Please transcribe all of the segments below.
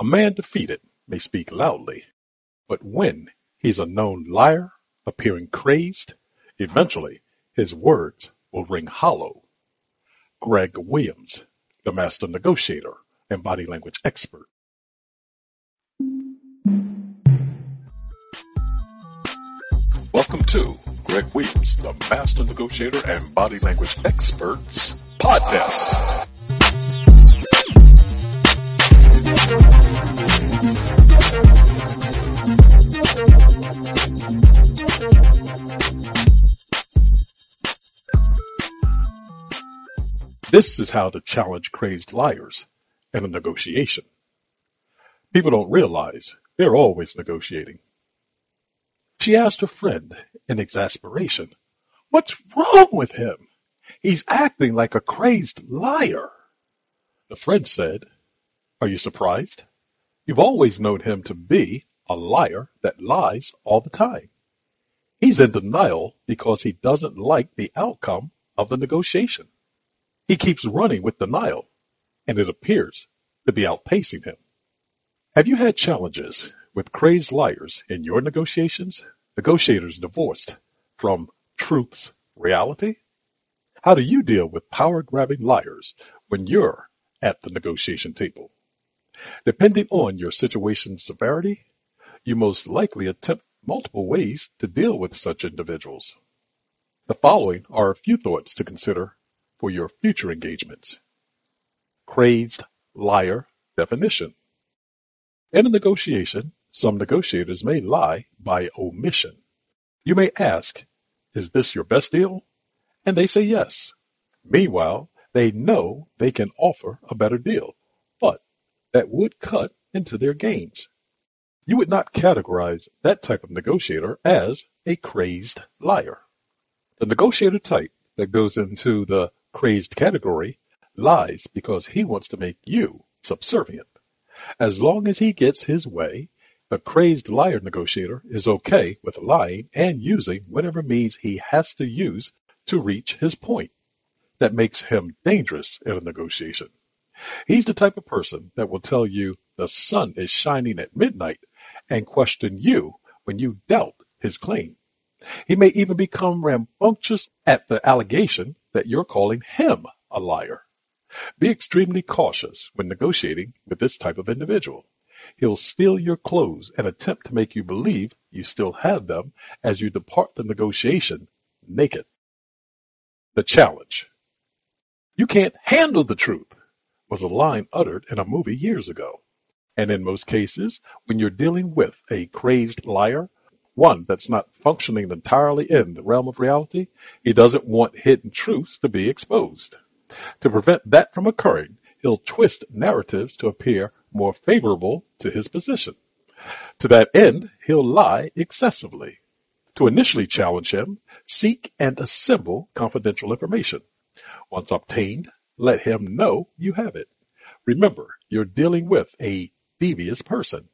A man defeated may speak loudly, but when he's a known liar, appearing crazed, eventually his words will ring hollow. Greg Williams, the master negotiator and body language expert. Welcome to Greg Williams, the master negotiator and body language experts podcast. This is how to challenge crazed liars in a negotiation. People don't realize they're always negotiating. She asked her friend in exasperation, What's wrong with him? He's acting like a crazed liar. The friend said, Are you surprised? You've always known him to be a liar that lies all the time. He's in denial because he doesn't like the outcome of the negotiation. He keeps running with denial, and it appears to be outpacing him. Have you had challenges with crazed liars in your negotiations? Negotiators divorced from truth's reality? How do you deal with power grabbing liars when you're at the negotiation table? Depending on your situation's severity, you most likely attempt multiple ways to deal with such individuals. The following are a few thoughts to consider for your future engagements. Crazed liar definition. In a negotiation, some negotiators may lie by omission. You may ask, is this your best deal? And they say yes. Meanwhile, they know they can offer a better deal, but that would cut into their gains. You would not categorize that type of negotiator as a crazed liar. The negotiator type that goes into the crazed category lies because he wants to make you subservient. As long as he gets his way, the crazed liar negotiator is okay with lying and using whatever means he has to use to reach his point. That makes him dangerous in a negotiation. He's the type of person that will tell you the sun is shining at midnight and question you when you doubt his claim. He may even become rambunctious at the allegation that you're calling him a liar. Be extremely cautious when negotiating with this type of individual. He'll steal your clothes and attempt to make you believe you still have them as you depart the negotiation naked. The challenge. You can't handle the truth was a line uttered in a movie years ago. And in most cases, when you're dealing with a crazed liar, one that's not functioning entirely in the realm of reality, he doesn't want hidden truths to be exposed. To prevent that from occurring, he'll twist narratives to appear more favorable to his position. To that end, he'll lie excessively. To initially challenge him, seek and assemble confidential information. Once obtained, let him know you have it. Remember, you're dealing with a devious person.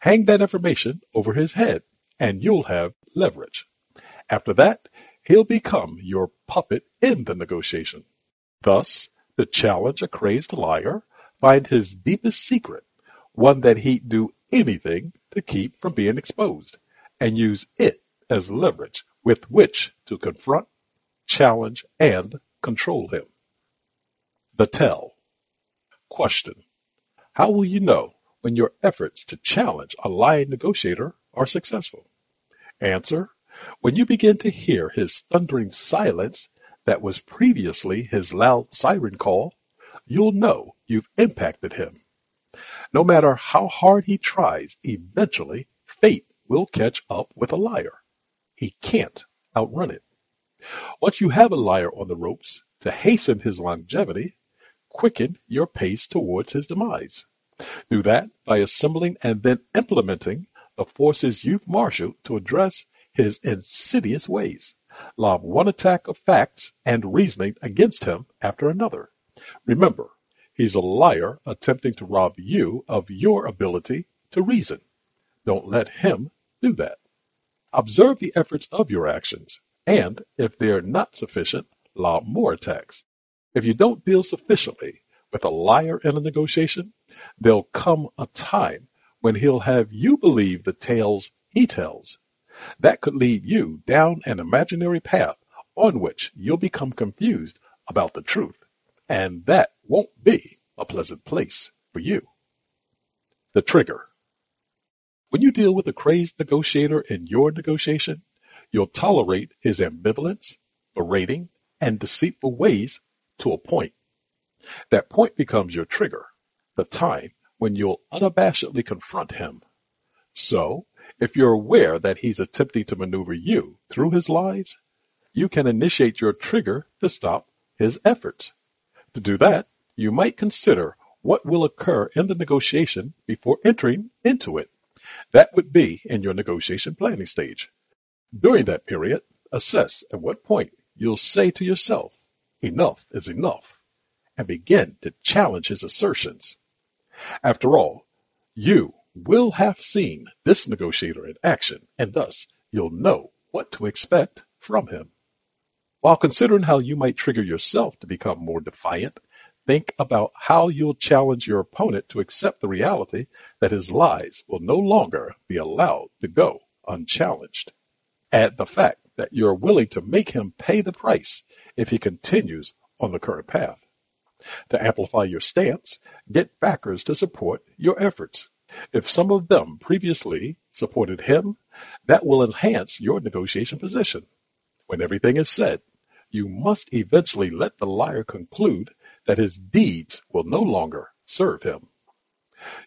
Hang that information over his head and you'll have leverage. After that, he'll become your puppet in the negotiation. Thus, to challenge a crazed liar, find his deepest secret, one that he'd do anything to keep from being exposed, and use it as leverage with which to confront, challenge, and control him. The tell. Question. How will you know when your efforts to challenge a lying negotiator are successful? Answer. When you begin to hear his thundering silence that was previously his loud siren call, you'll know you've impacted him. No matter how hard he tries, eventually fate will catch up with a liar. He can't outrun it. Once you have a liar on the ropes, to hasten his longevity, quicken your pace towards his demise. Do that by assembling and then implementing the forces you've marshaled to address his insidious ways. Lob one attack of facts and reasoning against him after another. Remember, he's a liar attempting to rob you of your ability to reason. Don't let him do that. Observe the efforts of your actions, and if they're not sufficient, lob more attacks. If you don't deal sufficiently with a liar in a negotiation, there'll come a time when he'll have you believe the tales he tells. That could lead you down an imaginary path on which you'll become confused about the truth. And that won't be a pleasant place for you. The trigger. When you deal with a crazed negotiator in your negotiation, you'll tolerate his ambivalence, berating, and deceitful ways to a point. That point becomes your trigger, the time when you'll unabashedly confront him. So, if you're aware that he's attempting to maneuver you through his lies, you can initiate your trigger to stop his efforts. To do that, you might consider what will occur in the negotiation before entering into it. That would be in your negotiation planning stage. During that period, assess at what point you'll say to yourself, enough is enough, and begin to challenge his assertions. After all, you will have seen this negotiator in action, and thus you'll know what to expect from him. While considering how you might trigger yourself to become more defiant, think about how you'll challenge your opponent to accept the reality that his lies will no longer be allowed to go unchallenged. Add the fact that you're willing to make him pay the price if he continues on the current path. To amplify your stance, get backers to support your efforts. If some of them previously supported him, that will enhance your negotiation position. When everything is said, you must eventually let the liar conclude that his deeds will no longer serve him.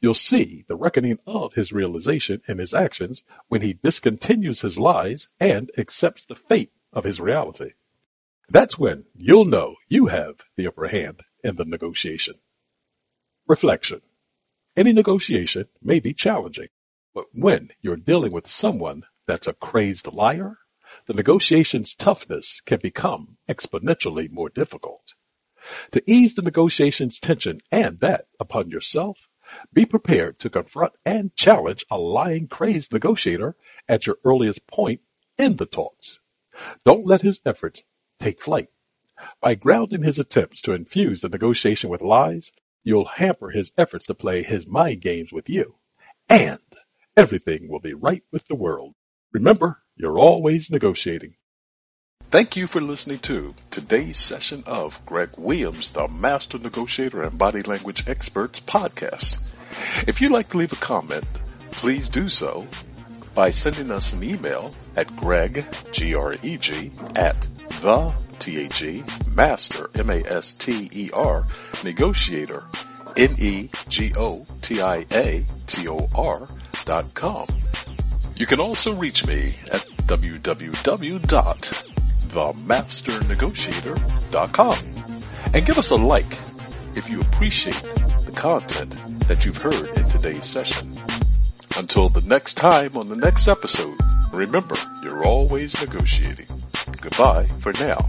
You'll see the reckoning of his realization in his actions when he discontinues his lies and accepts the fate of his reality. That's when you'll know you have the upper hand in the negotiation. Reflection. Any negotiation may be challenging, but when you're dealing with someone that's a crazed liar, the negotiation's toughness can become exponentially more difficult. To ease the negotiation's tension and that upon yourself, be prepared to confront and challenge a lying, crazed negotiator at your earliest point in the talks. Don't let his efforts take flight. By grounding his attempts to infuse the negotiation with lies, you'll hamper his efforts to play his mind games with you. And everything will be right with the world. Remember, you're always negotiating. Thank you for listening to today's session of Greg Williams, the Master Negotiator and Body Language Experts podcast. If you'd like to leave a comment, please do so by sending us an email at greg, G-R-E-G, at the T-H-E, master, M-A-S-T-E-R, negotiator, N-E-G-O-T-I-A-T-O-R dot com. You can also reach me at www.themasternegotiator.com and give us a like if you appreciate the content that you've heard in today's session. Until the next time on the next episode, remember, you're always negotiating. Goodbye for now.